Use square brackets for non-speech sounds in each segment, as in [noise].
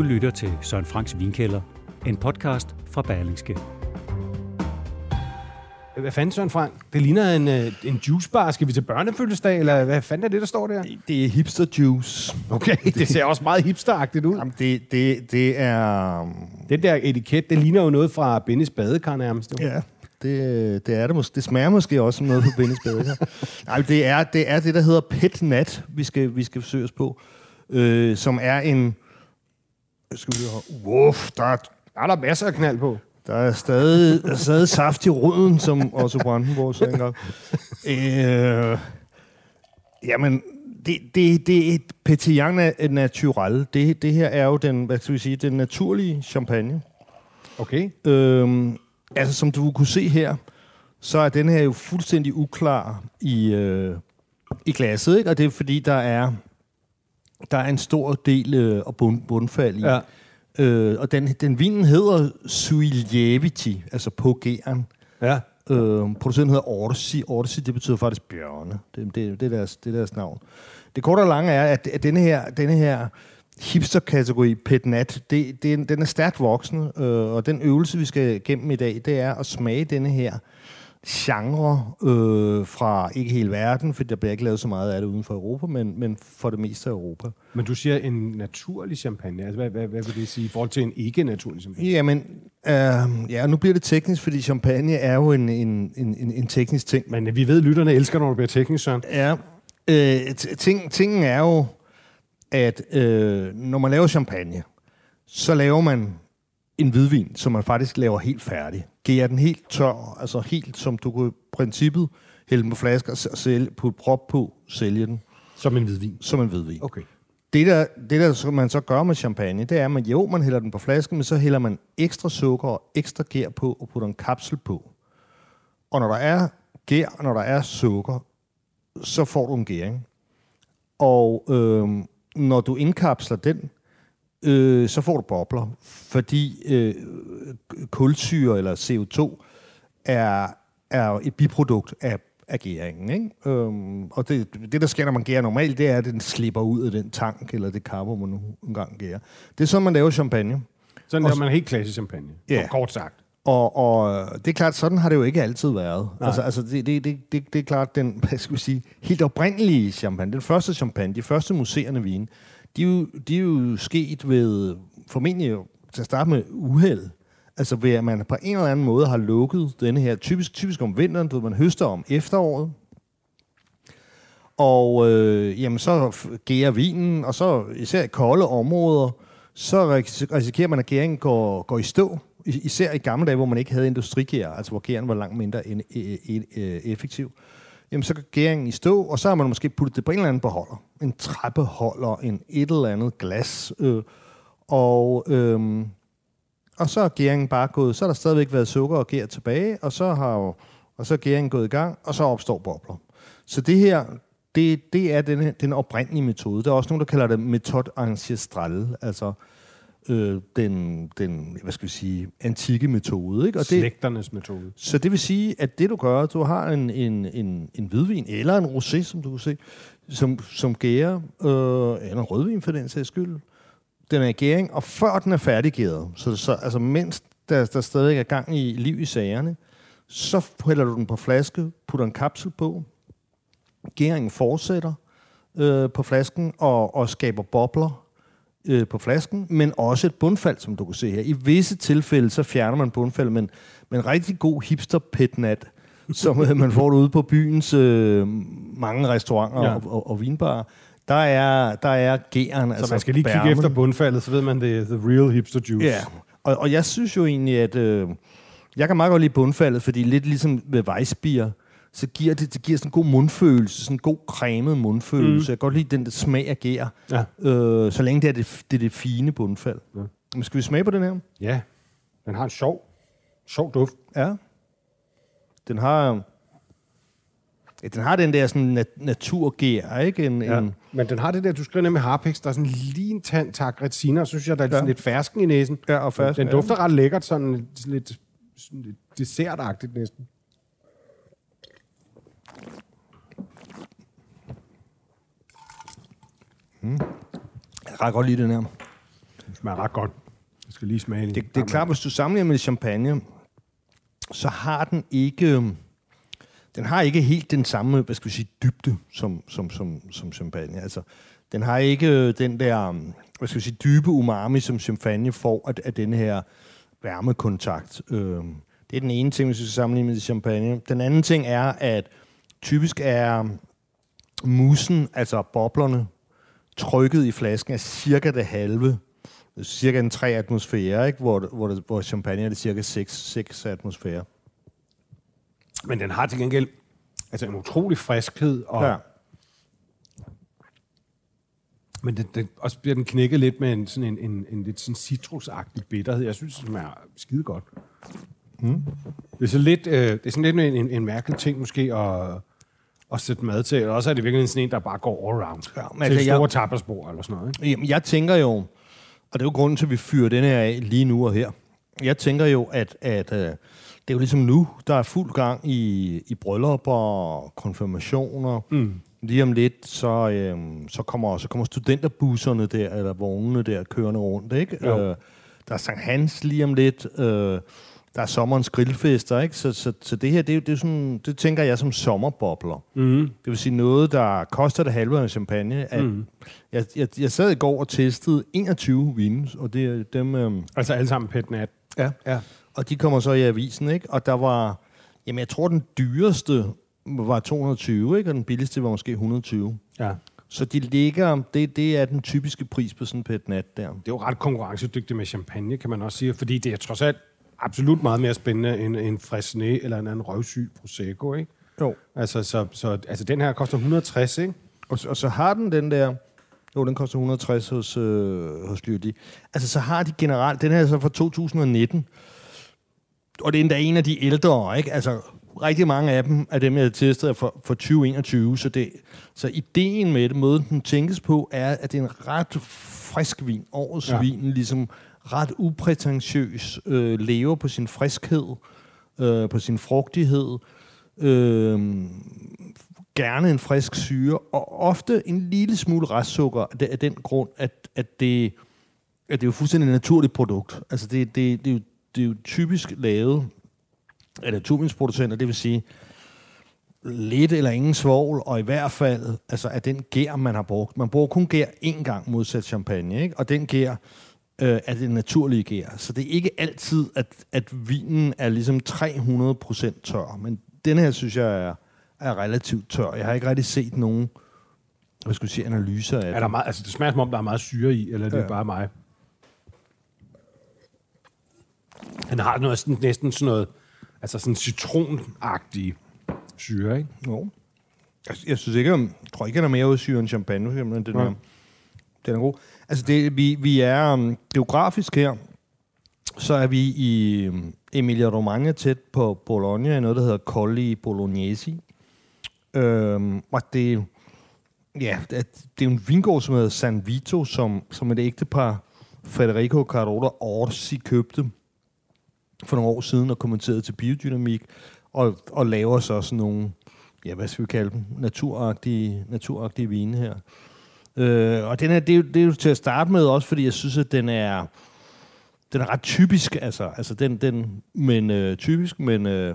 Du lytter til Søren Franks Vinkælder, en podcast fra Berlingske. Hvad fanden, Søren Frank? Det ligner en, øh, en juicebar. Skal vi til børnefødselsdag, eller hvad fanden er det, der står der? Det er hipster juice. Okay, [laughs] det ser også meget hipsteragtigt ud. Jamen, det, det, det er... um, Den der etiket, det ligner jo noget fra Bennys badekar nærmest. Ja, det, det er det måske. Det smager måske også som noget på Bennys Bader. Nej, [laughs] det er, det er det, der hedder Pet Nat, vi skal, vi skal forsøge os på. Øh, som er en... Skal vi høre? Uff, der er, Der er der masser af knald på. der er stadig, der er stadig saft i ruden, som Otto Brandenborg [laughs] sagde engang. Øh, jamen, det, det, det er et Petillon na- Naturel. Det, det her er jo den, hvad skal vi sige, den naturlige champagne. Okay. Øhm, altså, som du kunne se her, så er den her jo fuldstændig uklar i, øh, i glasset, ikke? Og det er fordi, der er, der er en stor del øh, af bund, bundfald i. Ja. Øh, og den, den vinen hedder Suiljeviti, altså på G'eren. Ja. Øh, producenten hedder Orsi. Orsi, det betyder faktisk bjørne. Det, det, det, er deres, det er deres navn. Det korte og lange er, at, at denne her, denne her hipster-kategori, Pet Nat, det, det, den er stærkt voksende, øh, og den øvelse, vi skal igennem i dag, det er at smage denne her genre øh, fra ikke hele verden, for der bliver ikke lavet så meget af det uden for Europa, men, men for det meste af Europa. Men du siger en naturlig champagne. Altså, hvad, hvad, hvad vil det sige i forhold til en ikke-naturlig champagne? Jamen, øh, ja, nu bliver det teknisk, fordi champagne er jo en, en, en, en, en teknisk ting. Men vi ved, at lytterne elsker, når du bliver teknisk, Søren. Ja, øh, ting, tingen er jo, at øh, når man laver champagne, så laver man en hvidvin, som man faktisk laver helt færdig. Gærer den helt tør, altså helt som du kunne i princippet hælde på flasker og sælge, putte prop på, sælge den Som en hvidvin. som en hvidvin. Okay. Det, der, det der så man så gør med champagne, det er, at man, jo, man hælder den på flasken, men så hælder man ekstra sukker og ekstra gær på og putter en kapsel på. Og når der er gær, når der er sukker, så får du en gæring. Og øh, når du indkapsler den, øh, så får du bobler, fordi øh, kulsyre eller CO2 er, er et biprodukt af, af gæringen. Ikke? Øhm, og det, det, der sker, når man gærer normalt, det er, at den slipper ud af den tank, eller det kapper, man nu engang gærer. Det er sådan, man laver champagne. Sådan laver man helt klassisk champagne. Ja. Kort sagt. Og, og det er klart, sådan har det jo ikke altid været. Altså, altså det, det, det, det, det er klart, den, [laughs] hvad skal vi sige, helt oprindelige champagne, den første champagne, de første museerne vine, de er jo, de er jo sket ved, formentlig til at starte med uheld. Altså ved, at man på en eller anden måde har lukket denne her, typisk, typisk om vinteren, du ved, man høster om efteråret, og øh, jamen, så gærer vinen, og så især i kolde områder, så risikerer man, at gæringen går, går i stå. I- Især i gamle dage, hvor man ikke havde industrigær, altså hvor gæren var langt mindre en, e, e, e, effektiv. Jamen, så går gæringen i stå, og så har man måske puttet det på en eller anden beholder. En trappeholder, en et eller andet glas. Øh, og, øh, og så er gæringen bare gået, så har der stadigvæk været sukker og gær tilbage, og så har jo, og så er gæringen gået i gang, og så opstår bobler. Så det her, det, det er den, den oprindelige metode. Der er også nogen, der kalder det metode ancestrale, altså øh, den, den, hvad skal vi sige, antikke metode. Ikke? Og det, Slægternes metode. så det vil sige, at det du gør, du har en, en, en, en hvidvin, eller en rosé, som du kan se, som, som gærer, øh, eller en rødvin for den sags skyld. Den er i gæring, og før den er færdiggæret, så, så altså mens der, der stadig er gang i liv i sagerne, så hælder du den på flaske, putter en kapsel på, gæringen fortsætter øh, på flasken og, og skaber bobler øh, på flasken, men også et bundfald, som du kan se her. I visse tilfælde, så fjerner man bundfald, men, men en rigtig god hipster petnat, [laughs] som øh, man får ude på byens øh, mange restauranter Ja. og, og, og vinbarer, der er, der er gæren, Så altså man skal lige kigge bærmen. efter bundfaldet, så ved man, det er the real hipster juice. Ja, og, og jeg synes jo egentlig, at øh, jeg kan meget godt lide bundfaldet, fordi lidt ligesom ved Weissbier, så giver det, det giver sådan en god mundfølelse, sådan en god cremet mundfølelse. Mm. Jeg kan godt lide den der smag af gær, Ja. øh, så længe det er det, det, er det fine bundfald. Ja. Men skal vi smage på den her? Ja, den har en sjov, sjov duft. Ja. Den har... Ja, den har den der sådan nat- naturgær, ikke? En, ja. en, Men den har det der, du skriver med harpix, der er sådan lige en tand så synes jeg, der er Ja. sådan lidt fersken i næsen. Ja, og fersken, Den dufter ret lækkert, sådan lidt, lidt, sådan lidt dessertagtigt næsten. Jeg kan ret godt lide den her. Det smager ret godt. Jeg skal lige smage den. Det, det er klart, hvis du sammenligner med champagne, så har den ikke... Den har ikke helt den samme, hvad skal vi sige, dybde som, som, som, som champagne. Altså, den har ikke øh, den der, hvad skal vi sige, dybe umami, som champagne får af, af den her varmekontakt. Øh, det er den ene ting, hvis vi skal sammenligne med champagne. Den anden ting er, at typisk er musen, altså boblerne, trykket i flasken er cirka det halve cirka en 3 atmosfære, ikke? Hvor, hvor, hvor champagne er det cirka 6, 6 atmosfære. Men den har til gengæld altså en utrolig friskhed, og, Ja. ja. men den, den, også bliver den knækket lidt med en, sådan en, en, en lidt sådan citrusagtig bitterhed. Jeg synes, det smager skide godt. Mm. Det er så lidt, øh, det er sådan lidt en, en, en mærkelig ting måske at, at sætte mad til. Og også er det virkelig sådan en, der bare går all around. Ja, men til altså, jeg- store tapasbord eller sådan noget. Ikke? Jamen, jeg tænker jo, og det er jo grunden til, at vi fyrer den her af lige nu og her. Jeg tænker jo, at, at øh, det er jo ligesom nu, der er fuld gang i, i bryllupper og konfirmationer. Mm. Lige om lidt, så, øh, så, kommer, så kommer studenterbusserne der, eller vognene der, kørende rundt, ikke? Jo. Øh, der er Sankt Hans lige om lidt. Øh, der er sommerens grillfester, ikke? Så, så, så det her, det, det, er sådan, det tænker jeg som sommerbobler. Mm. Det vil sige noget, der koster det halve af en champagne. At mm. jeg, jeg, jeg sad i går og testede 21 vine, og det er dem... Øhm, Altså alle sammen pet nat. ja. Ja. Og de kommer så i avisen, ikke? Og der var... Jamen, jeg tror, den dyreste var 220, ikke? Og den billigste var måske 120. ja. Så de ligger... Det, det er den typiske pris på sådan en pet nat der. Det er jo ret konkurrencedygtigt med champagne, kan man også sige, fordi det er trods alt absolut meget mere spændende end en Fresnay eller en anden røvsyg Prosecco, ikke? Jo. Altså, så, så, altså den her koster 160, ikke? Og, og så har den den der... Jo, den koster 160 hos, øh, hos Lyrdi. Altså, så har de generelt... Den her er så fra 2019. Og det er endda en af de ældre, ikke? Altså, rigtig mange af dem, af dem, jeg har testet, er for, for 2021. Så, det, så ideen med det, måden den tænkes på, er, at det er en ret frisk vin. Årets. Ja. vin, ligesom ret uprætentiøs, øh, lever på sin friskhed, øh, på sin frugtighed, øh, gerne en frisk syre, og ofte en lille smule restsukker af, det- af den grund, at, at, det, at det er jo fuldstændig et naturligt produkt. Altså det, det, det, er, jo, det er jo typisk lavet af naturvindsproducenter, det vil sige lidt eller ingen svovl, og i hvert fald altså af den gær, man har brugt. Man bruger kun gær én gang modsat champagne, ikke? og den gær øh, er det naturlige gær. Så det er ikke altid, at, at vinen er ligesom 300% tør, men den her synes jeg er, er relativt tør. Jeg har ikke rigtig set nogen hvad skulle sige, analyser af Er der meget, altså, det smager som om, der er meget syre i, eller er det Ja. ja. bare mig? Den har noget, sådan, næsten sådan noget, altså sådan citronagtig syre, ikke? Jo. Jeg, jeg synes ikke, jeg tror ikke, den er mere udsyre end champagne, men den, Nej. er, den er god. Altså, det, vi, vi er um, geografisk her, så er vi i um, Emilia-Romagna tæt på Bologna, i noget, der hedder Colli Bolognesi. Øhm, og det, ja, det, er- det er en vingård, som hedder San Vito, som, som et ægtepar, Federico Carola Orsi, købte for nogle år siden og kommenterede til biodynamik, og, og laver så sådan nogle, ja, hvad skal vi kalde dem, naturagtige, naturagtige vine her. Øh, og den er, det, er jo, det er jo til at starte med også, fordi jeg synes, at den er, den er ret typisk, altså, altså den, den men øh, typisk, men øh,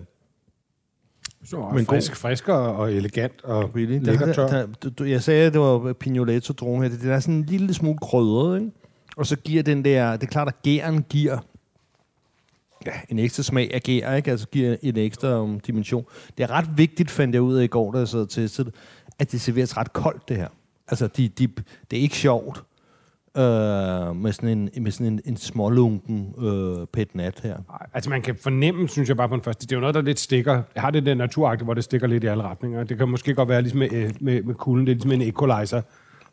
Så Men god. frisk, frisk og, elegant og billig. lækker Der, tør. der, der, du- jeg sagde, at det var Pignoletto drone her. Det er sådan en lille smule krydret, ikke? Og så giver den der, det er klart, at gæren giver ja, en ekstra smag af gær, ikke? Altså giver en ekstra um, dimension. Det er ret vigtigt, fandt jeg ud af i går, da jeg sad og testede det, at det serveres ret koldt, det her. Altså, de, de, det er ikke sjovt, øh, med sådan en, med sådan en, en smålunken øh, pet nat her. Ej, Altså man kan fornemme, synes jeg bare på den første, det er jo noget, der lidt stikker. Jeg har det der naturagtigt, hvor det stikker lidt i alle retninger. Det kan måske godt være ligesom med, øh, med, med kulden, det er ligesom en equalizer,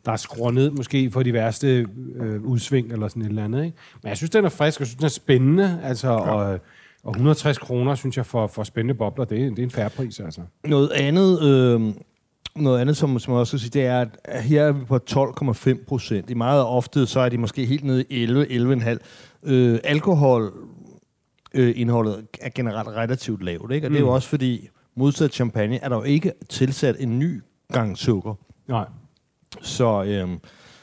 der skruer ned måske for de værste øh, udsving eller sådan et eller andet. Ikke? Men jeg synes, den er frisk, og jeg synes, den er spændende. Altså, ja. og, og 160 kroner, synes jeg, for, for spændende bobler, det, er- det er en færre pris, altså. Noget andet, øh, noget andet som, som jeg også skal sige, det er, at her er vi på 12,5 procent. I meget ofte, så er de måske helt nede i 11, 11,5. Øh, alkohol øh, indholdet er generelt relativt lavt, ikke? Og mm. det er jo også fordi, modsat champagne, er der jo ikke tilsat en ny gang sukker. Nej, Så, øhm,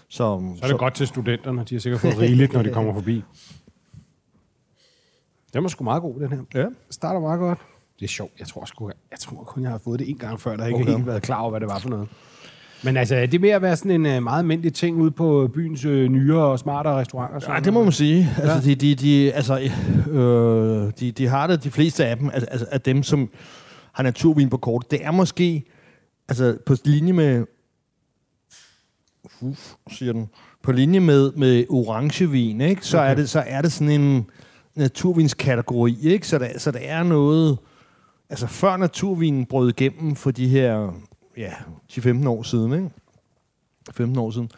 så, så er det godt til studenterne. De har sikkert fået rigeligt, når de kommer forbi. [laughs] Den var sgu meget god, den her. Ja. starter meget godt. Det er sjovt. Jeg tror, sgu, jeg tror kun, jeg har fået det en gang før, der ikke Okay. helt været klar over, hvad det var for noget. Men altså, er det med at være sådan en uh, meget almindelig ting ude på byens uh, nyere og smartere restauranter? Nej, sådan det må man sige. Altså, Ja. de, de, de, altså, øh, de, de har det, de fleste af dem, altså, altså af dem, som har naturvin på kort, det er måske altså, på linje med uf, siger den, på linje med, med orangevin, ikke? Så, okay. er det, så er det sådan en naturvinskategori, ikke? Så der, så der er noget... Altså, før naturvinen brød igennem for de her ja, 10-15 år siden, ikke? 15 år siden,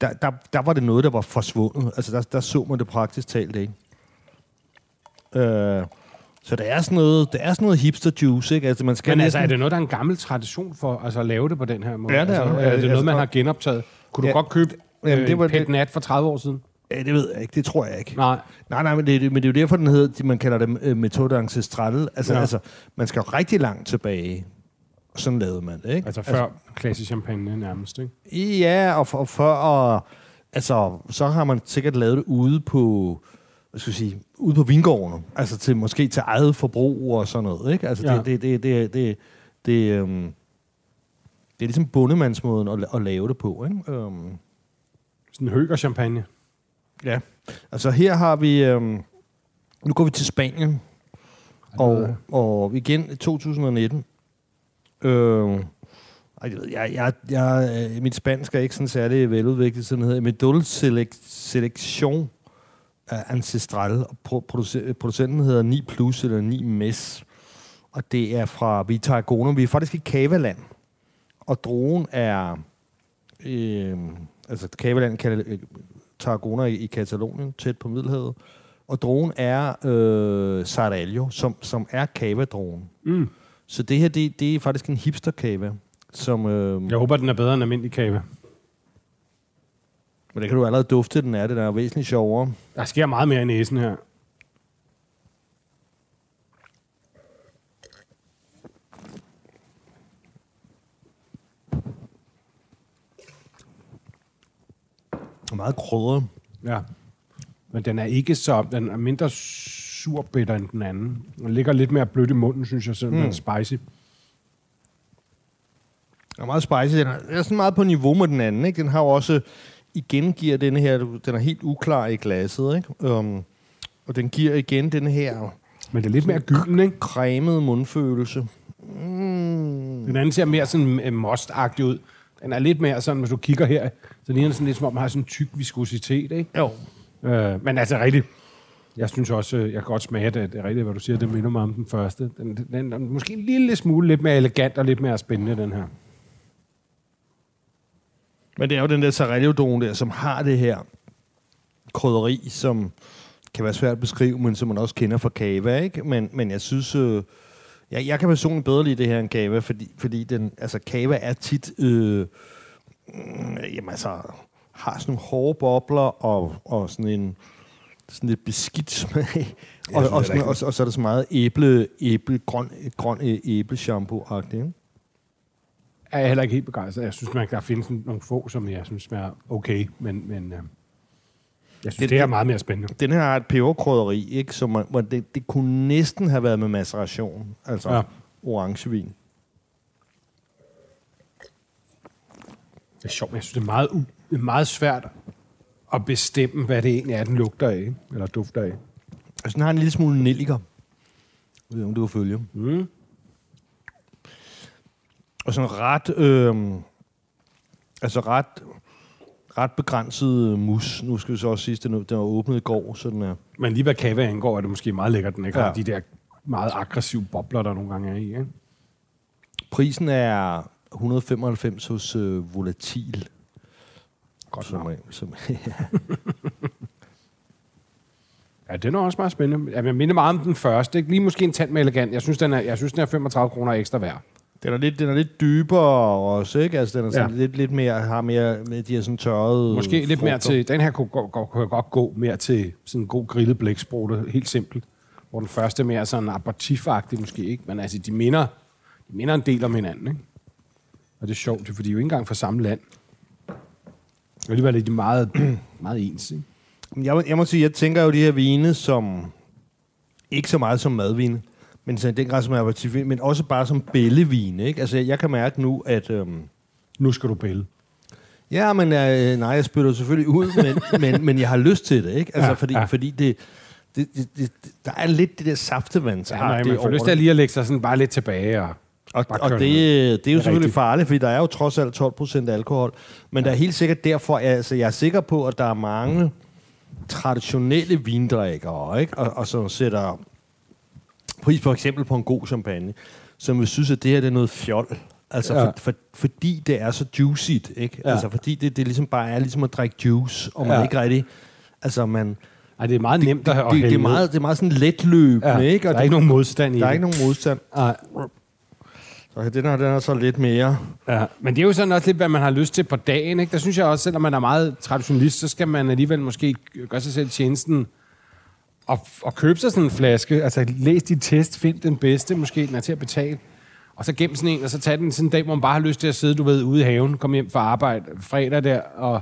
der, der, der var det noget, der var forsvundet. Altså, der, der så man det praktisk talt ikke. Øh, så der er sådan noget, der er sådan noget hipster juice, ikke? Altså, man skal Men altså, er det noget, der er en gammel tradition for altså, at lave det på den her måde? Ja, det er altså, det. er det Altså, noget, man har genoptaget? Kunne du Ja. godt købe øh, det var en pet nat for 30 år siden? Ja, det ved jeg ikke. Det tror jeg ikke. Nej. Nej, nej, men det, men det er jo derfor, den hedder, de- man kalder det øh, metode ancestrale. Altså, ja. Altså, man skal jo rigtig langt tilbage. Og sådan lavede man det, ikke? Altså før klassisk champagne nærmest, ikke? Ja, og for, og for at, altså, så har man sikkert lavet det ude på, hvad skal jeg sige, ude på vingårdene. Altså til, måske til eget forbrug og sådan noget, ikke? Altså Ja. det, det, det, det, det, det, øhm, det er ligesom bundemandsmåden at, at lave det på, ikke? Øhm, Sådan en høger champagne. Ja. Altså her har vi, øhm, nu går vi til Spanien, og, og igen i 2019. Øh, jeg, jeg, jeg, øh, mit spansk er ikke sådan særlig veludviklet, sådan hedder selec- Selección Ancestral, og pro- produce- producenten hedder 9 Plus eller 9 Mes, og det er fra vi i Tarragona. Vi er faktisk i Cavaland, og drogen er, øh, altså øh, Tarragona i, i Katalonien, tæt på Middelhavet, og drogen er øh, Sardello, som, som er cava-drogen. Mm. Så det her, det, det er faktisk en hipster cava, som... Øh, Jeg håber, den er bedre end almindelig kave. men det kan du allerede dufte, den er. Det der er væsentligt sjovere. Der sker meget mere i næsen her. Og meget krydret. Ja. Men den er ikke så... Den er mindre surbitter end den anden. Den ligger lidt mere blødt i munden, synes jeg, selvom mm. den er spicy. Den er meget spicy. Den er, den er sådan meget på niveau med den anden. Ikke? Den har jo også... Igen giver denne her... Den er helt uklar i glasset. Ikke? Um, og den giver igen den her Men det er lidt mere gylden, ikke? cremede mundfølelse. Mm. Den anden ser mere sådan uh, most-agtig ud. Den er lidt mere sådan, hvis du kigger her, så ligner den sådan lidt som om, man har sådan en tyk viskositet, ikke? Jo. Øh, men altså rigtigt. Jeg synes også, øh, jeg kan godt smage det. Det er rigtigt, hvad du siger. Det minder mig om den første. Den, den, den er måske en lille smule lidt mere elegant og lidt mere spændende, den her. Men det er jo den der Sarello-drogen der, som har det her krydderi, som kan være svært at beskrive, men som man også kender fra kava, ikke? Men, men jeg synes... Øh, jeg, jeg kan personligt bedre lide det her end kava, fordi, fordi den, altså, kava er tit... Øh, mm, jamen altså, har sådan nogle hårde bobler og, og sådan en sådan lidt beskidt smag. [laughs] og, synes, og, er sådan, og, og, så er der så meget æble, æble, grøn, grøn øh, æbleshampoo-agtigt. ikke? Er jeg heller ikke helt begejstret. Jeg synes, man, der findes nogle få, som jeg synes smager okay, men, men øh, jeg synes, Det- det, er meget mere spændende. Den her har et peberkrydderi, ikke? Så man, hvor det, det kunne næsten have været med maceration. Altså ja. Orangevin. Det er sjovt, men jeg synes, det er meget, det er meget svært at bestemme, hvad det egentlig er, den lugter af, eller dufter af. Altså, den har en lille smule nelliker. Jeg ved om du vil følge. Mm. Og sådan ret... Øh, altså ret ret begrænset øh, mus. Nu skal vi så også sige, at den, den var åbnet i går, så den er... Men lige hvad kava angår, er det måske meget lækkert, den ikke Ja. har de der meget aggressive bobler, der nogle gange er i. Ikke? Prisen er 195 hos øh, Volatil. Godt Som, er- som, [laughs] Ja, den er også meget spændende. Ja, jeg minder meget om den første. Ikke? Lige måske en tand med elegant. Jeg synes, den er, jeg synes, den er 35 kroner ekstra værd. Den, er lidt, den er lidt dybere også, ikke? Altså, den er sådan Ja. lidt, lidt mere, har mere med de her sådan tørrede Måske lidt mere frugter. til... Den her kunne, gå, kunne godt gå mere til sådan en god grillet blæksprutte. Helt simpelt. Hvor den første er mere sådan aperitif måske ikke. Men altså, de minder, de minder en del om hinanden. Ikke? Og det er sjovt, for de er jo ikke engang fra samme land. Og alligevel er de meget, [clears throat] meget ens. Ikke? Jeg, må- jeg må sige, jeg tænker jo de her vine som... Ikke så meget som madvine, men så i den grad som aperitif, men også bare som bællevine, ikke? Altså, jeg kan mærke nu, at... Øhm, Nu skal du bælge. Ja, men øh, nej, jeg spytter selvfølgelig ud, men, [laughs] men, men jeg har lyst til det, ikke? Altså, Ja, fordi, ja. fordi det, det, det, det, der er lidt det der saftevand, Ja, nej, man får lyst til at lige at lægge sig sådan bare lidt tilbage. Og, og, og det, ned. det er jo Det er selvfølgelig rigtigt. farligt, fordi der er jo trods alt 12 procent alkohol. Men ja. der er helt sikkert derfor, altså, jeg er sikker på, at der er mange traditionelle vindrikkere, ikke? Og, og som sætter pris for eksempel på en god champagne, som vil synes, at det her det er noget fjol. Altså, Ja. for, for, fordi det er så juicy, ikke? Ja. Altså, fordi det, det ligesom bare er ligesom at drikke juice, og man Ja. ikke rigtig... Altså, man... ej, det er meget nemt at, Det, at det, det, er meget, det er meget sådan letløbende, ja, ikke? Der Og er ikke nogen modstand i der er det. ikke nogen modstand. Nej. Så den her, den er så lidt mere... Ja, men det er jo sådan også lidt, hvad man har lyst til på dagen. Ikke? Der synes jeg også, selvom man er meget traditionalist, så skal man alligevel måske gøre sig selv tjenesten og, og købe sig sådan en flaske. Altså læs dit test, find den bedste, måske den er til at betale. Og så gem sådan en, og så tag den sådan en dag, hvor man bare har lyst til at sidde, du ved, ude i haven, komme hjem fra arbejde fredag der, og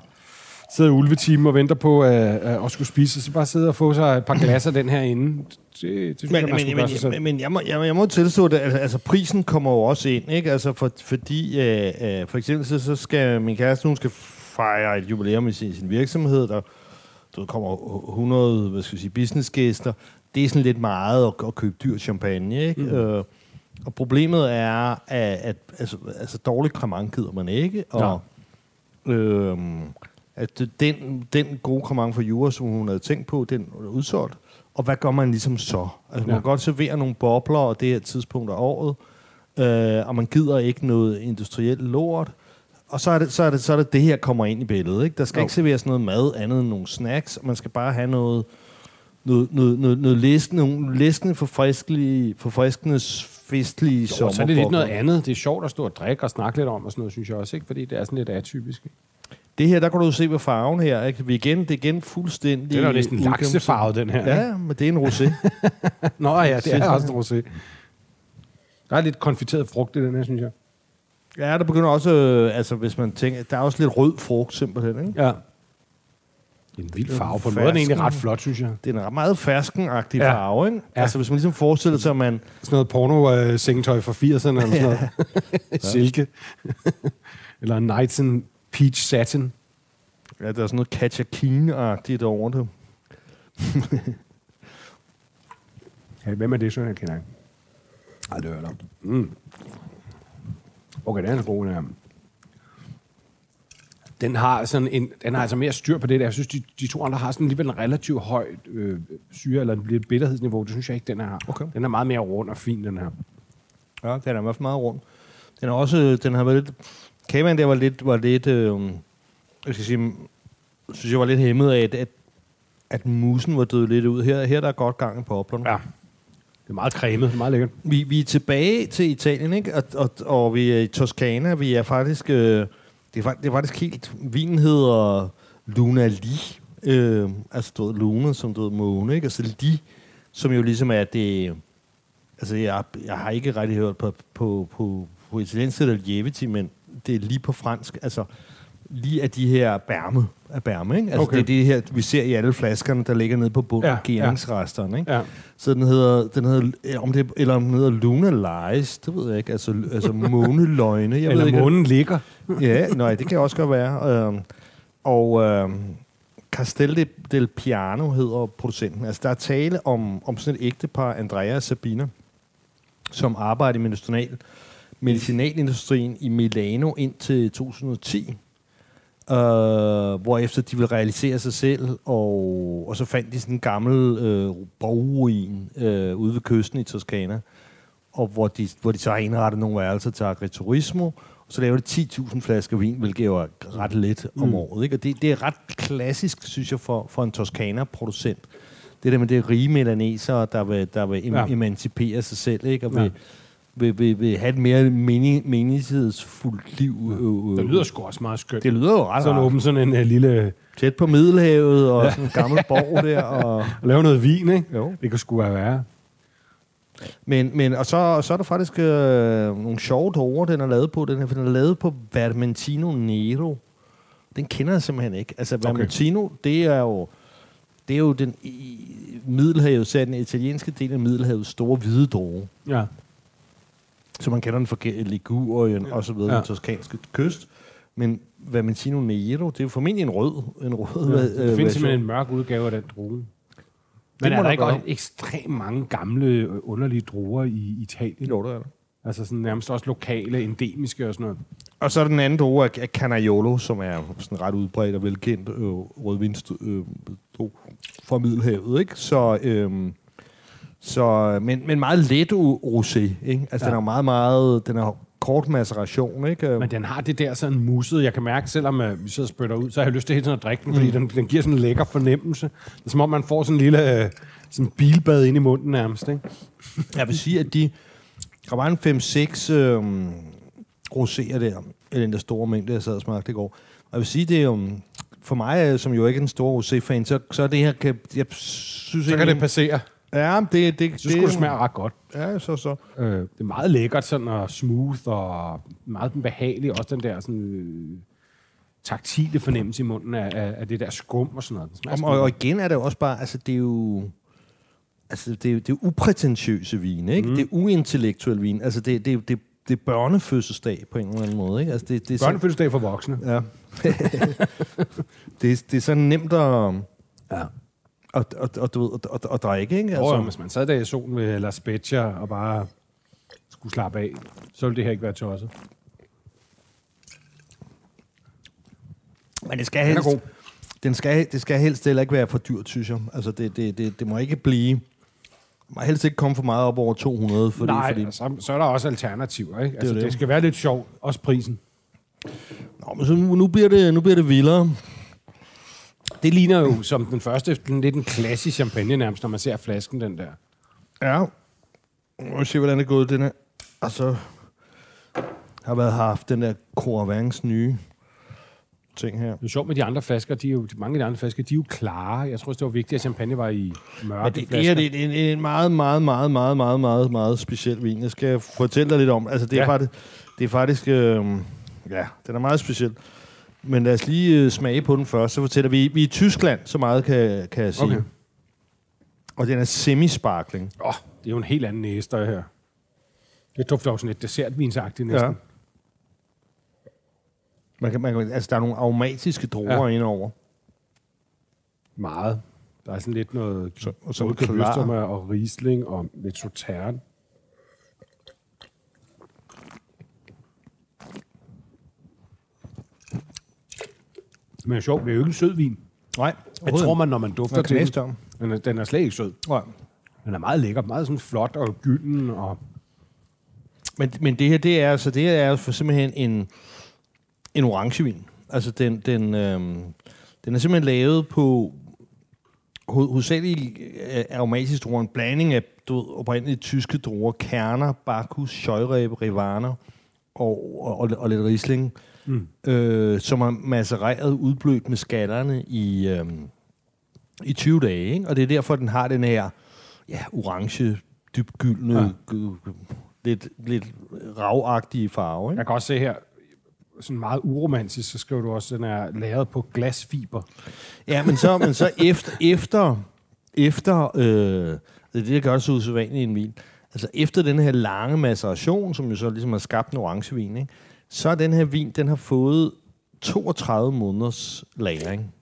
sidde i ulvetimen og venter på øh, øh, at skulle spise, og så bare sidde og få sig et par glas af den her inde. Det, det Men, jeg, men, selv. men, men jeg, må, jeg, jeg må tilstå det, altså, altså prisen kommer jo også ind, ikke? Altså for, fordi, øh, øh, for eksempel så, så skal min kæreste, hun skal fejre et jubilæum i sin, sin virksomhed, der, der kommer 100, hvad skal jeg sige, businessgæster. Det er sådan lidt meget at, at købe dyr champagne, ikke? Mm. Øh, og problemet er, at, at altså, altså dårlig cremant gider man ikke, og øhm, at den, den gode cremant for Jura, som hun havde tænkt på, den er udsolgt. Og hvad gør man ligesom så? Altså, man Ja. kan godt servere nogle bobler, og det her tidspunkt af året, øh, og man gider ikke noget industrielt lort. Og så er, det, så, er det, så er det det her kommer ind i billedet. Ikke? Der skal Jo. ikke serveres noget mad andet end nogle snacks, man skal bare have noget, noget, noget, noget, noget læskende, nogle læskende, forfriskende, forfriskende, festlige Jo, og så er det lidt noget andet. Det er sjovt at stå og drikke og snakke lidt om, og sådan noget, synes jeg også, ikke? fordi det er sådan lidt atypisk. Ikke? Det her, der kan du se ved farven her. Ikke? Vi igen, det er igen fuldstændig... Den er jo næsten laksefarvet, den her. ikke? Ja, men det er en rosé. [laughs] Nå ja, det er også en rosé. Der er lidt konfiteret frugt i den her, synes jeg. Ja, der begynder også... Øh, altså, hvis man tænker... Der er også lidt rød frugt, simpelthen. Ikke? Ja. En vild farve. På en måde er den egentlig ret flot, synes jeg. Det er en ret meget ferskenagtig Ja. farve, ikke? Ja. Altså, hvis man ligesom forestiller sig, at man... Sådan noget porno-sengetøj fra 80'erne eller sådan noget. [laughs] Silke. [laughs] eller en Knights and Peach Satin. Ja, der er sådan noget Katja over det. Hey, hvem er det, så jeg kender? Aldrig hørt om. Mm. Okay, den er god, den her. Den har, sådan en, den har altså mere styr på det der. Jeg synes, de, de to andre har sådan alligevel en relativt høj øh, syre, eller en lidt bitterhedsniveau. Det synes jeg ikke, den her har. Okay. Den er meget mere rund og fin, den her. Ja, den er i hvert fald meget rund. Den er også... Den har været lidt... Kagen der var lidt... Var lidt øh, jeg skal sige... synes jeg var lidt hæmmet af, at, at, at musen var død lidt ud. Her, her der er godt gang i poplerne. Ja. Det er meget cremet, det er meget lækkert. Vi, vi er tilbage til Italien, ikke? Og, og, og vi er i Toskana. Vi er faktisk... Øh, det, er, det er faktisk helt... Vinen hedder Luna Li. Øh, altså, du ved, Luna, som du ved, måne, ikke? Altså, Li, som jo ligesom er det... Altså, jeg, jeg har ikke rigtig hørt på, på, på, på italiensk, eller Lieviti, men det er lige på fransk. Altså, lige af de her bærme af bærme, ikke? Altså, Okay. det er det her, vi ser i alle flaskerne, der ligger nede på bunden Ja, geringsresterne, ikke? Ja. Så den hedder, den hedder om det, eller om den hedder Luna Lies, det ved jeg ikke. Altså, altså [laughs] måneløgne. Jeg ved Eller ikke, månen ligger. [laughs] Ja, nej, det kan også godt være. Øhm, og øhm, Castel de- del Piano hedder producenten. Altså, der er tale om, om sådan et ægtepar, Andrea og Sabina, som arbejder i medicinal, medicinalindustrien i Milano indtil 2010. øh, hvor efter de ville realisere sig selv, og, og så fandt de sådan en gammel øh, borgruin øh, ude ved kysten i Toskana, og hvor de, hvor de så har indrettet nogle værelser til agriturismo, så laver de 10.000 flasker vin, hvilket jo er ret let om Mm. året. Ikke? Og det, det er ret klassisk, synes jeg, for, for en Toskana-producent. Det der med det rige melanesere, der vil, der vil em- Ja. emancipere sig selv, ikke? og Ja. Vil, vil, vil, have et mere meni- menighedsfuldt liv. Øh, Det lyder sgu også meget skønt. det lyder jo ret sådan åben sådan en uh, lille... Tæt på Middelhavet, og sådan en gammel borg der. [laughs] Og, At lave noget vin, ikke? jo. Det kan sgu være værre. Men, men og så, så er der faktisk øh, nogle sjove druer, den er lavet på. Den er, den er lavet på Vermentino Nero. Den kender jeg simpelthen ikke. Altså, Vermentino, det er jo... Det er jo den i Middelhavet, så den italienske del af Middelhavets store hvide droge. Ja. Så man kender den fra Ligurien ja. og så videre, Ja. den toskanske kyst. Men Vermentino Nero, det er jo formentlig en rød. En rød ja. øh, Det findes version. simpelthen en mørk udgave af den drue. Men er der der ikke også ekstremt mange gamle, øh, underlige druer i Italien? Jo, det er der. Altså sådan nærmest også lokale, endemiske og sådan noget. Og så er der den anden droge af, Canaiolo, som er sådan ret udbredt og velkendt øh, rødvinst øh, fra Middelhavet, ikke? Så, øh, så men, men meget let rosé, ikke? Altså, Ja. den er meget, meget, den er kort maceration, ikke? Men den har det der sådan musset. Jeg kan mærke, selvom uh, vi sidder og spytter ud, så har jeg lyst til hele tiden at drikke den, fordi den, den giver sådan en lækker fornemmelse. Det er som om, man får sådan en lille uh, sådan bilbad ind i munden nærmest. Ikke? Jeg vil sige, at de, der var en 5-6 øh, roséer der, i den der store mængde, jeg sad og smagte i går. Og jeg vil sige, det er jo, for mig, øh, som jo ikke er en stor rosé-fan, så, så er det her, kan, jeg synes Så kan det passere. Ja, det, det, Så skulle det smage ret godt. Ja, så så. Øh, det er meget lækkert sådan, og smooth og meget behagelig. Også den der sådan, øh, taktile fornemmelse i munden af, af, det der skum og sådan noget. Smager Og, og, igen er det jo også bare, altså det er jo... Altså, det er det er uprætentiøse vin, ikke? Mm. Det er uintellektuel vin. Altså, det, det, det, det er børnefødselsdag på en eller anden måde, ikke? Altså, det, det er sådan, Børnefødselsdag for voksne. ja. [laughs] det, det er sådan nemt at, Ja. At, at, at, du ved, at, at, at drikke, ikke? Altså, hvis man sad der i solen ved La Spezia og bare skulle slappe af, så ville det her ikke være tosset. men det skal Den helst, god. Den skal, det skal helst heller ikke være for dyrt, synes jeg. Altså, det, det, det, det må ikke blive... Må helst ikke komme for meget op over 200, fordi, Nej, fordi så, så er der også alternativer. Ikke? Altså, det, det. det skal være lidt sjovt. Også prisen. Nå, men så nu, nu, bliver det, nu bliver det vildere. Det ligner jo som den første, den, lidt en klassisk champagne nærmest, når man ser flasken den der. Ja. Nu må se, hvordan det er gået, den her. Og så har været haft den der Coravans nye ting her. Det er sjovt med de andre flasker, de er jo, mange af de andre flasker, de er jo klare. Jeg tror også, det var vigtigt, at champagne var i mørke Men det, det flasker. det er en, en meget, meget, meget, meget, meget, meget, meget speciel vin. Jeg skal fortælle dig lidt om. Altså, det er Ja. faktisk, det er faktisk øh, ja, den er meget speciel. Men lad os lige øh, smage på den først, så fortæller vi. Vi er i Tyskland, så meget kan, kan jeg sige. Okay. Og den er semi-sparkling. Åh, oh, det er jo en helt anden næse, der er her. Det dufter jo sådan lidt dessertvinsagtigt næsten. Ja. Man kan, man kan, altså, der er nogle aromatiske druer Ja. indover. Meget. Der er sådan lidt noget Så- og så. Gewürztraminer og Riesling og lidt Sautern. Men er sjovt, det er jo ikke en sød vin. Nej, Jeg tror man, når man dufter til den. knæster. Den er, den er slet ikke sød. Nej. Den er meget lækker, meget sådan flot og gylden. Og, Men, men det her, det er altså, det er jo for simpelthen en, en orangevin. Altså, den, den, øhm, den er simpelthen lavet på ho- hovedsageligt øh, aromatisk druer, en blanding af du ved, oprindeligt tyske druer, kerner, Bacchus, Scheurebe, Rivana og, og, og, lidt Riesling, mm. øh, som er macereret udblødt med skallerne i, øhm, i 20 dage. Ikke? Og det er derfor, den har den her ja, orange, dybgyldne, Ja. lidt, lidt ravagtige farve. Ikke? jeg kan også se her, sådan meget uromantisk, så skriver du også, at den er lavet på glasfiber. Ja, men så, men så efter, efter, efter øh, det det, der gør det så usædvanligt i en vin. Altså efter den her lange maceration, som jo så ligesom har skabt en orangevin, ikke? så er den her vin, den har fået 32 måneders lagring.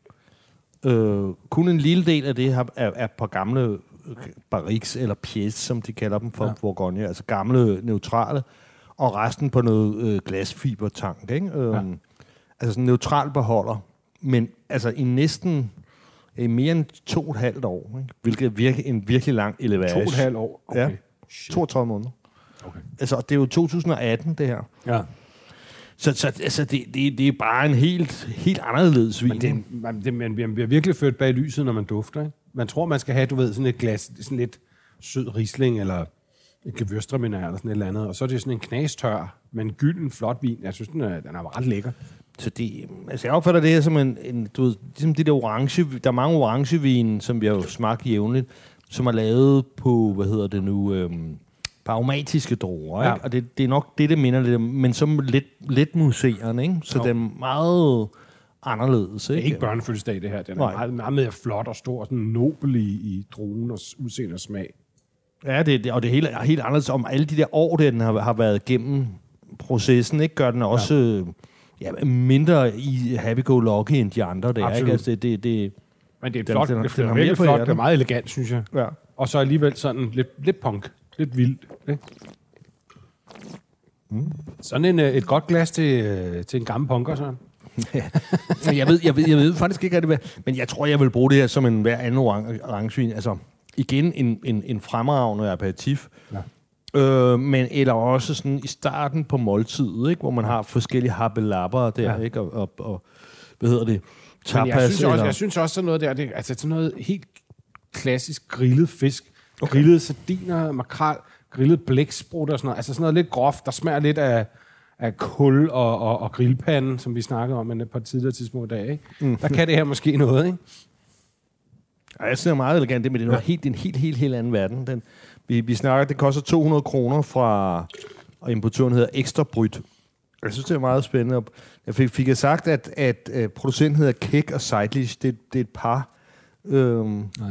Øh, kun en lille del af det har, er, er på gamle barriques, eller pièces, som de kalder dem for Ja. Bourgogne, altså gamle neutrale, og resten på noget øh, glasfibertank. Ikke? Øh, Ja. altså sådan en neutral beholder, men altså i næsten i mere end to og et halvt år, ikke? hvilket er virkelig, en virkelig lang elevage. To og et halvt år? Okay. Ja. 32 måneder. Okay. Altså, det er jo 2018, det her. Ja. Så, så altså, det, det, det er bare en helt, helt anderledes vin. Men det, man, det, man, bliver- man bliver virkelig ført bag lyset, når man dufter. Ikke? Man tror, man skal have, du ved, sådan et glas, sådan lidt sød risling, eller et gewürztraminer, eller sådan et eller andet. Og så er det sådan en knastør, men gylden, flot vin. Jeg synes, den er, den er ret lækker. Så det, altså jeg opfatter det her som en, en du ved, ligesom det der orange, der er mange orangevin, som vi har jo smagt jævnligt, som er lavet på, hvad hedder det nu, øhm, aromatiske druer, Ja. ikke? Og det, det er nok det, det minder lidt om, men som lidt, lidt museerne, ikke? Så Jo. den er meget anderledes, Det er ikke? ikke børnefødselsdag, det her. Den er Nej. meget, meget mere flot og stor, og sådan nobel i, i og s- udseende og smag. Ja, det, det, og det hele er helt anderledes om alle de der år, der den har, har været gennem processen, ikke? Gør den også ja. Ja, mindre i happy-go-lucky end de andre der, Absolut. ikke? Altså, det, det, det, Men det er Den- flot, den- den, det, det er virkelig flot, hjertet. det er meget elegant, synes jeg. ja. Og så alligevel sådan lidt, lidt punk, lidt vildt. Ikke? Mm. Sådan en, øh, et godt glas til, øh, til en gammel punker, så. [laughs] Men jeg ved, jeg, ved, jeg ved faktisk ikke hvad... Men jeg tror, jeg vil bruge det her som en hver anden orange, orangevin. Altså, igen, en, en, en fremragende aperitif. Ja. Øh, men eller også sådan i starten på måltidet, ikke? hvor man har forskellige happelapper der, ja. ikke? Og, og, og, hvad hedder det? Men jeg Tapas, synes, også, jeg synes også sådan noget der, det, er- altså sådan noget helt klassisk grillet fisk. Okay. Grillede sardiner, makrel, grillet blæksprut og sådan noget. Altså sådan noget lidt groft, der smager lidt af, af kul og, og, og grillpanden, som vi snakkede om et par tidligere tidspunkt i dag. Ikke? Mm. Der kan det her måske noget, ikke? Ja, jeg synes, meget elegant, det, men det er, noget helt, en helt, helt, helt anden verden. Den, vi, vi snakker, det koster 200 kroner fra, og importøren hedder Ekstra Bryt. Jeg synes, det er meget spændende. Jeg fik, fik jeg sagt, at, at, at producenten hedder Kek og Seidlich. Det, det er et par øhm, Nej.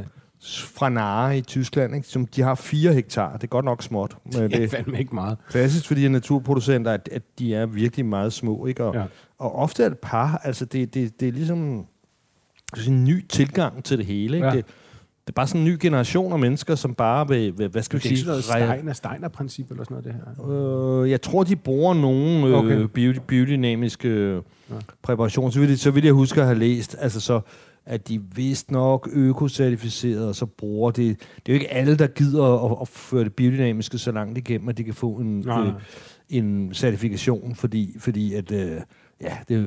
fra Nare i Tyskland, ikke? som de har 4 hektar. Det er godt nok småt. [laughs] Men Det det er er fandme ikke meget. klassisk for de her naturproducenter, at, at de er virkelig meget små. Ikke? Og, Ja. og ofte er det par. Altså, det, det, det er ligesom sådan en ny tilgang til det hele. Ikke? Ja. Det, det er bare sådan en ny generation af mennesker, som bare vil, vil hvad skal Det vi er ikke sige, sådan noget Steiner, Steiner-princip eller sådan noget, det her. Øh, jeg tror, de bruger nogle øh, Okay. beauty, biodynamiske øh, præparationer. Så vil, det, så vil jeg huske at have læst, altså så, at de vist nok økocertificeret, og så bruger det. Det er jo ikke alle, der gider at, at føre det biodynamiske så langt igennem, at de kan få en, Nej. øh, en certifikation, fordi, fordi at, øh, ja, det er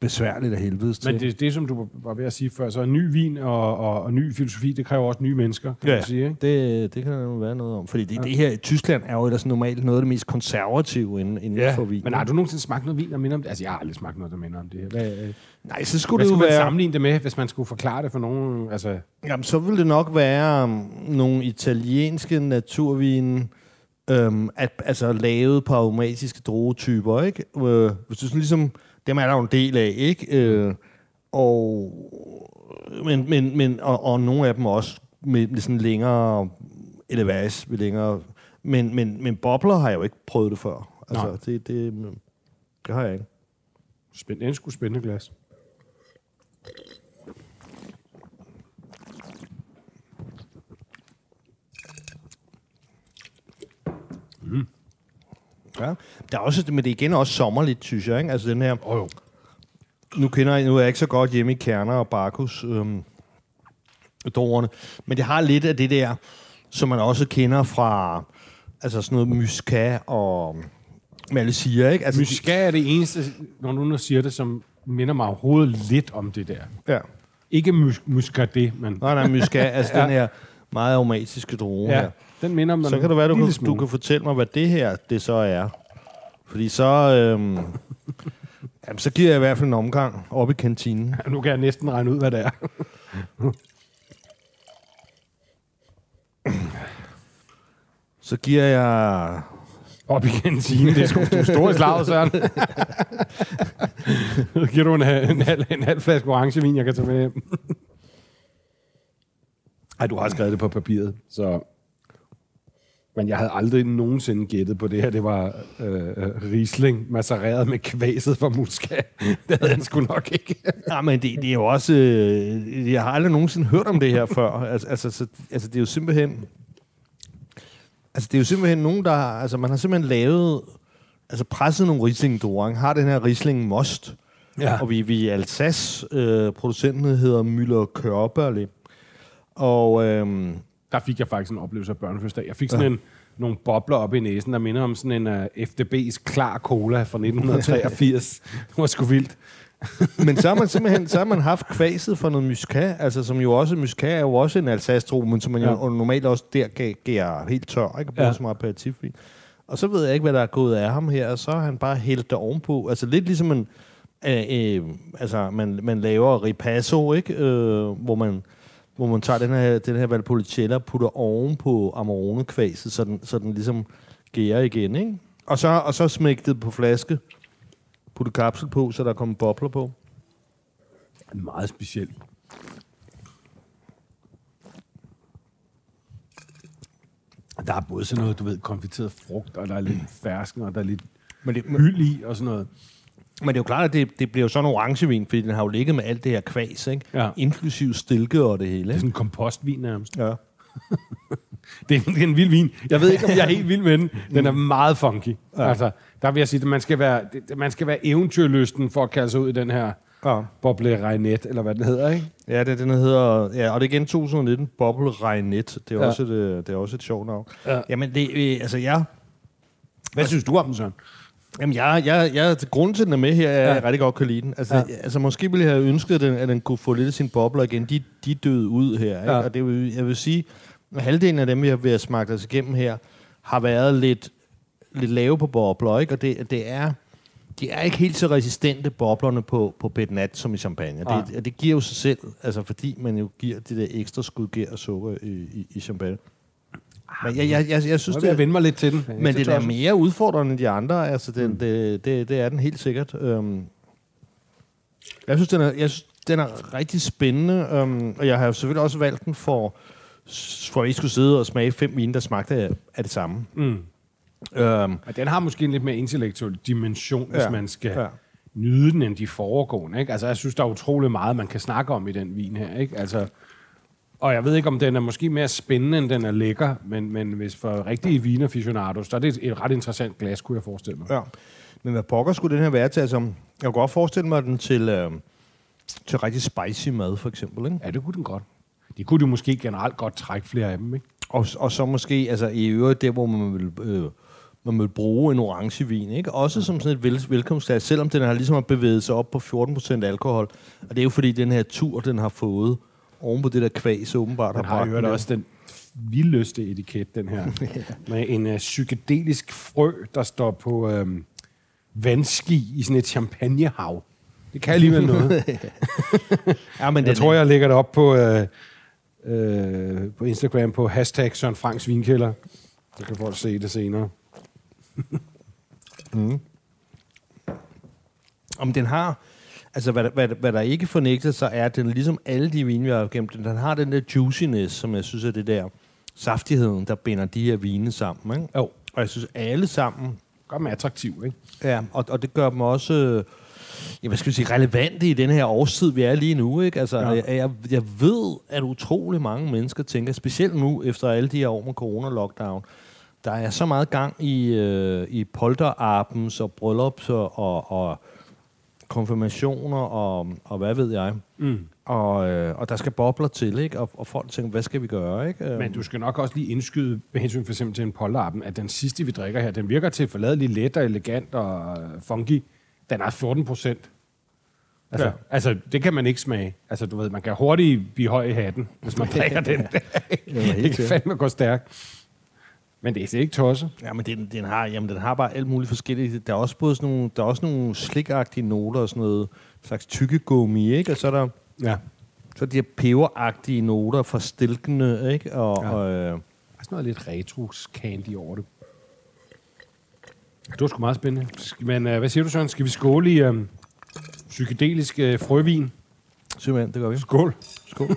besværligt af helvedes til. Men det, det, som du var ved at sige før, så en ny vin og, og, og ny filosofi, det kræver også nye mennesker, kan Ja, man sige. Ikke? det, det kan der jo være noget om. Fordi det, ja. det her i Tyskland er jo ellers normalt noget af det mest konservative inden, inden Ja, for vin. men har du nogensinde smagt noget vin, der minder om det? Altså, jeg har aldrig smagt noget, der minder om det her. Hvad, øh, Nej, så skulle hvad det jo være... sammenligne det med, hvis man skulle forklare det for nogen? Altså, Jamen, så vil det nok være um, nogle italienske naturvine, øhm, at, altså lavet på aromatiske druetyper, ikke? Øh, hvis du sådan ligesom, dem er der jo en del af, ikke? Øh, og, men, men, men, og, og nogle af dem også med, med sådan længere elevage, med længere, men, men, men bobler har jeg jo ikke prøvet det før. Altså, Nej. det, det, det har jeg ikke. spændende, en sgu spændende glas. Ja. Der er også, men det er igen også sommerligt, synes jeg, ikke? Altså den her, oh, jo. nu kender jeg, nu er jeg ikke så godt hjemme i Kerner og Barkus øhm, druerne, men det har lidt af det der, som man også kender fra altså sådan noget muscat og Malesier, ikke? Altså, Muscat er det eneste, når nu siger det, som minder mig overhovedet lidt om det der. de, ja. Ikke mus- muscadet, men Nej, nej, muscat, altså [laughs] Ja. den her meget aromatiske drue ja, her. den minder mig Så en kan det være, du kan, smule. du kan fortælle mig, hvad det her det så er. Fordi så, øhm, [laughs] jamen, så giver jeg i hvert fald en omgang op i kantinen. Nu kan jeg næsten regne ud, hvad det er. [laughs] Så giver jeg Op i kantinen. Det er sgu du stor i slaget, Søren. [laughs] Nu giver du en, en, halv, en halv flaske orangevin, jeg kan tage med hjem. Ej, du har skrevet det på papiret, så... Men jeg havde aldrig nogensinde gættet på det her. Det var øh, Riesling massereret med kvæset fra muskat. [laughs] Det havde han sgu nok ikke. [laughs] Ja, men det, det er jo også... Øh, jeg har aldrig nogensinde hørt om det her før. Altså, altså, så, altså det er jo simpelthen... Altså, det er jo simpelthen nogen, der... Altså, man har simpelthen lavet... Altså, presset nogle Riesling Dorang. Har den her Riesling Most, Ja. Og vi, vi er Alsace. Øh, producenten hedder Müller Kørbørle. Og øhm, Der fik jeg faktisk en oplevelse af børnefødselsdag. Jeg fik sådan ja. en, nogle bobler op i næsen, der minder om sådan en uh, FDB's klar cola fra 1983. det var sgu vildt. [laughs] Men så har man simpelthen så har man haft kvaset for noget muscat, altså som jo også, muscat er jo også en alsace men som man Ja. jo normalt også der gav helt tør, ikke? Og bruger Ja. så meget aperitifvin. Og så ved jeg ikke, hvad der er gået af ham her, og så har han bare hældt det ovenpå. Altså lidt ligesom man, øh, øh, altså man, man laver ripasso, ikke? Øh, hvor man hvor man tager den her, den her Valpolicella og putter oven på Amarone-kvaset, så den, så den ligesom gærer igen, ikke? Og så, og så smægtet på flaske, putte kapsel på, så der kommer bobler på. Meget specielt. Der er både sådan noget, du ved, konfiteret frugt, og der er lidt fersken, og der er lidt Men det, hyld i, og sådan noget. Men det er jo klart, at det, det bliver jo sådan en orangevin, fordi den har jo ligget med alt det her kvæs, ikke? Ja. Inklusiv stilke og det hele, Det er ikke? sådan en kompostvin nærmest. Ja. [laughs] Det er, det er en vild vin. Jeg ved ikke, om jeg er helt vild med den. Den er meget funky. Ja. Altså, der vil jeg sige, at man skal være, man skal være eventyrlysten for at kalde sig ud i den her Ja. boble regnet, eller hvad den hedder, ikke? Ja, det, den hedder... Ja, og det er igen 2019, Bobble Regnet. Det er, Ja. ja. også et, øh, det er også et sjovt navn. Ja. Jamen, det, øh, altså, jeg... Hvad synes du om den, Søren? Jamen, jeg, jeg, jeg, grunden til, den er med her, er, at Ja. jeg rigtig godt kan lide den. Altså, Ja. ja. altså måske ville jeg have ønsket, at den, at den kunne få lidt af sine bobler igen. De, de døde ud her. Ikke? Ja. Og det vil, jeg vil sige, at halvdelen af dem, vi har, vi har smagt os igennem her, har været lidt, lidt lave på bobler. Ikke? Og det, det er... De er ikke helt så resistente, boblerne på, på Petnat, som i champagne. Nej. Det, og det giver jo sig selv, altså fordi man jo giver det der ekstra skud gær og sukker i, i, i champagne. Men jeg, jeg, jeg, jeg synes, jeg det, vende mig lidt til den. men det er mere udfordrende end de andre. Altså, den, mm. det, det, det er den helt sikkert. Um, jeg synes, den er, jeg synes, den er rigtig spændende. Um, og jeg har jo selvfølgelig også valgt den for, for at I skulle sidde og smage fem vine, der smagte af, af det samme. Mm. Um, Og den har måske en lidt mere intellektuel dimension, hvis Ja. man skal Ja. nyde den, end de foregående. Ikke? Altså, jeg synes, der er utrolig meget, man kan snakke om i den vin her. Ikke? Altså, og jeg ved ikke, om den er måske mere spændende, end den er lækker, men, men hvis for rigtige vinaficionados, så er det et ret interessant glas, kunne jeg forestille mig. ja. Men hvad pokker skulle den her være til? Altså, jeg kunne godt forestille mig den til, øh, til rigtig spicy mad, for eksempel. Ikke? Ja, det kunne den godt. De kunne de måske generelt godt trække flere af dem, ikke? Og, og så måske altså, i øvrigt der, hvor man vil, øh, man vil bruge en orange vin. Ikke? Også som sådan et vel, velkomstglas, selvom den har ligesom har bevæget sig op på 14% alkohol. Og det er jo fordi, den her tur, den har fået oven på det der kvæs, åbenbart Den har bragt jo den også den vildeste etiket, den her. [laughs] Med en uh, psykedelisk frø, der står på øhm, vandski i sådan et champagnehav. Det kan alligevel noget. [laughs] Ja, men Jeg tror, jeg lægger det op på, øh, øh, på Instagram på hashtag Søren Franks Vinkælder. Så kan folk se det senere. om den har... Altså, hvad, hvad, hvad der ikke fornægter sig, er, at den ligesom alle de vine, vi har gennem den, den har den der juiciness, som jeg synes er det der saftigheden, der binder de her vine sammen. Ikke? Jo. Og jeg synes, alle sammen Gør dem attraktiv, ikke? Ja, og, og det gør dem også øh, ja, hvad skal vi sige, relevante i den her årstid, vi er lige nu. Ikke? Altså, Ja. jeg, jeg, jeg ved, at utrolig mange mennesker tænker, specielt nu, efter alle de her år med corona-lockdown, der er så meget gang i, øh, i polterabens og bryllups og, og, og konfirmationer og, og hvad ved jeg. Mm. Og, øh, og der skal bobler til, ikke? Og, og folk tænker, hvad skal vi gøre? Ikke? Øhm, Men du skal nok også lige indskyde, med hensyn for eksempel til en polterappen, at den sidste, vi drikker her, den virker til forladelig let og elegant og øh, funky. Den er 14 procent. Altså, ja. Ja. altså, det kan man ikke smage. Altså, du ved, man kan hurtigt blive høj i hatten, hvis man [laughs] drikker den. helt det kan fandme gå stærkt. Men det er ikke tosset. Ja, men den, den, har, jamen, den har bare alt muligt forskelligt. Der er også både sådan nogle, der er også nogle slikagtige noter og sådan noget slags tykkegummi, ikke? Og så er der Ja. så er de her peberagtige noter fra stilkene, ikke? Og, Ja. og, øh, Der er sådan noget lidt retro candy over det. Det var sgu meget spændende. Men uh, hvad siger du, Søren? Skal vi skåle i um, psykedelisk uh, frøvin? simpelthen, det gør vi. Skål. Skål.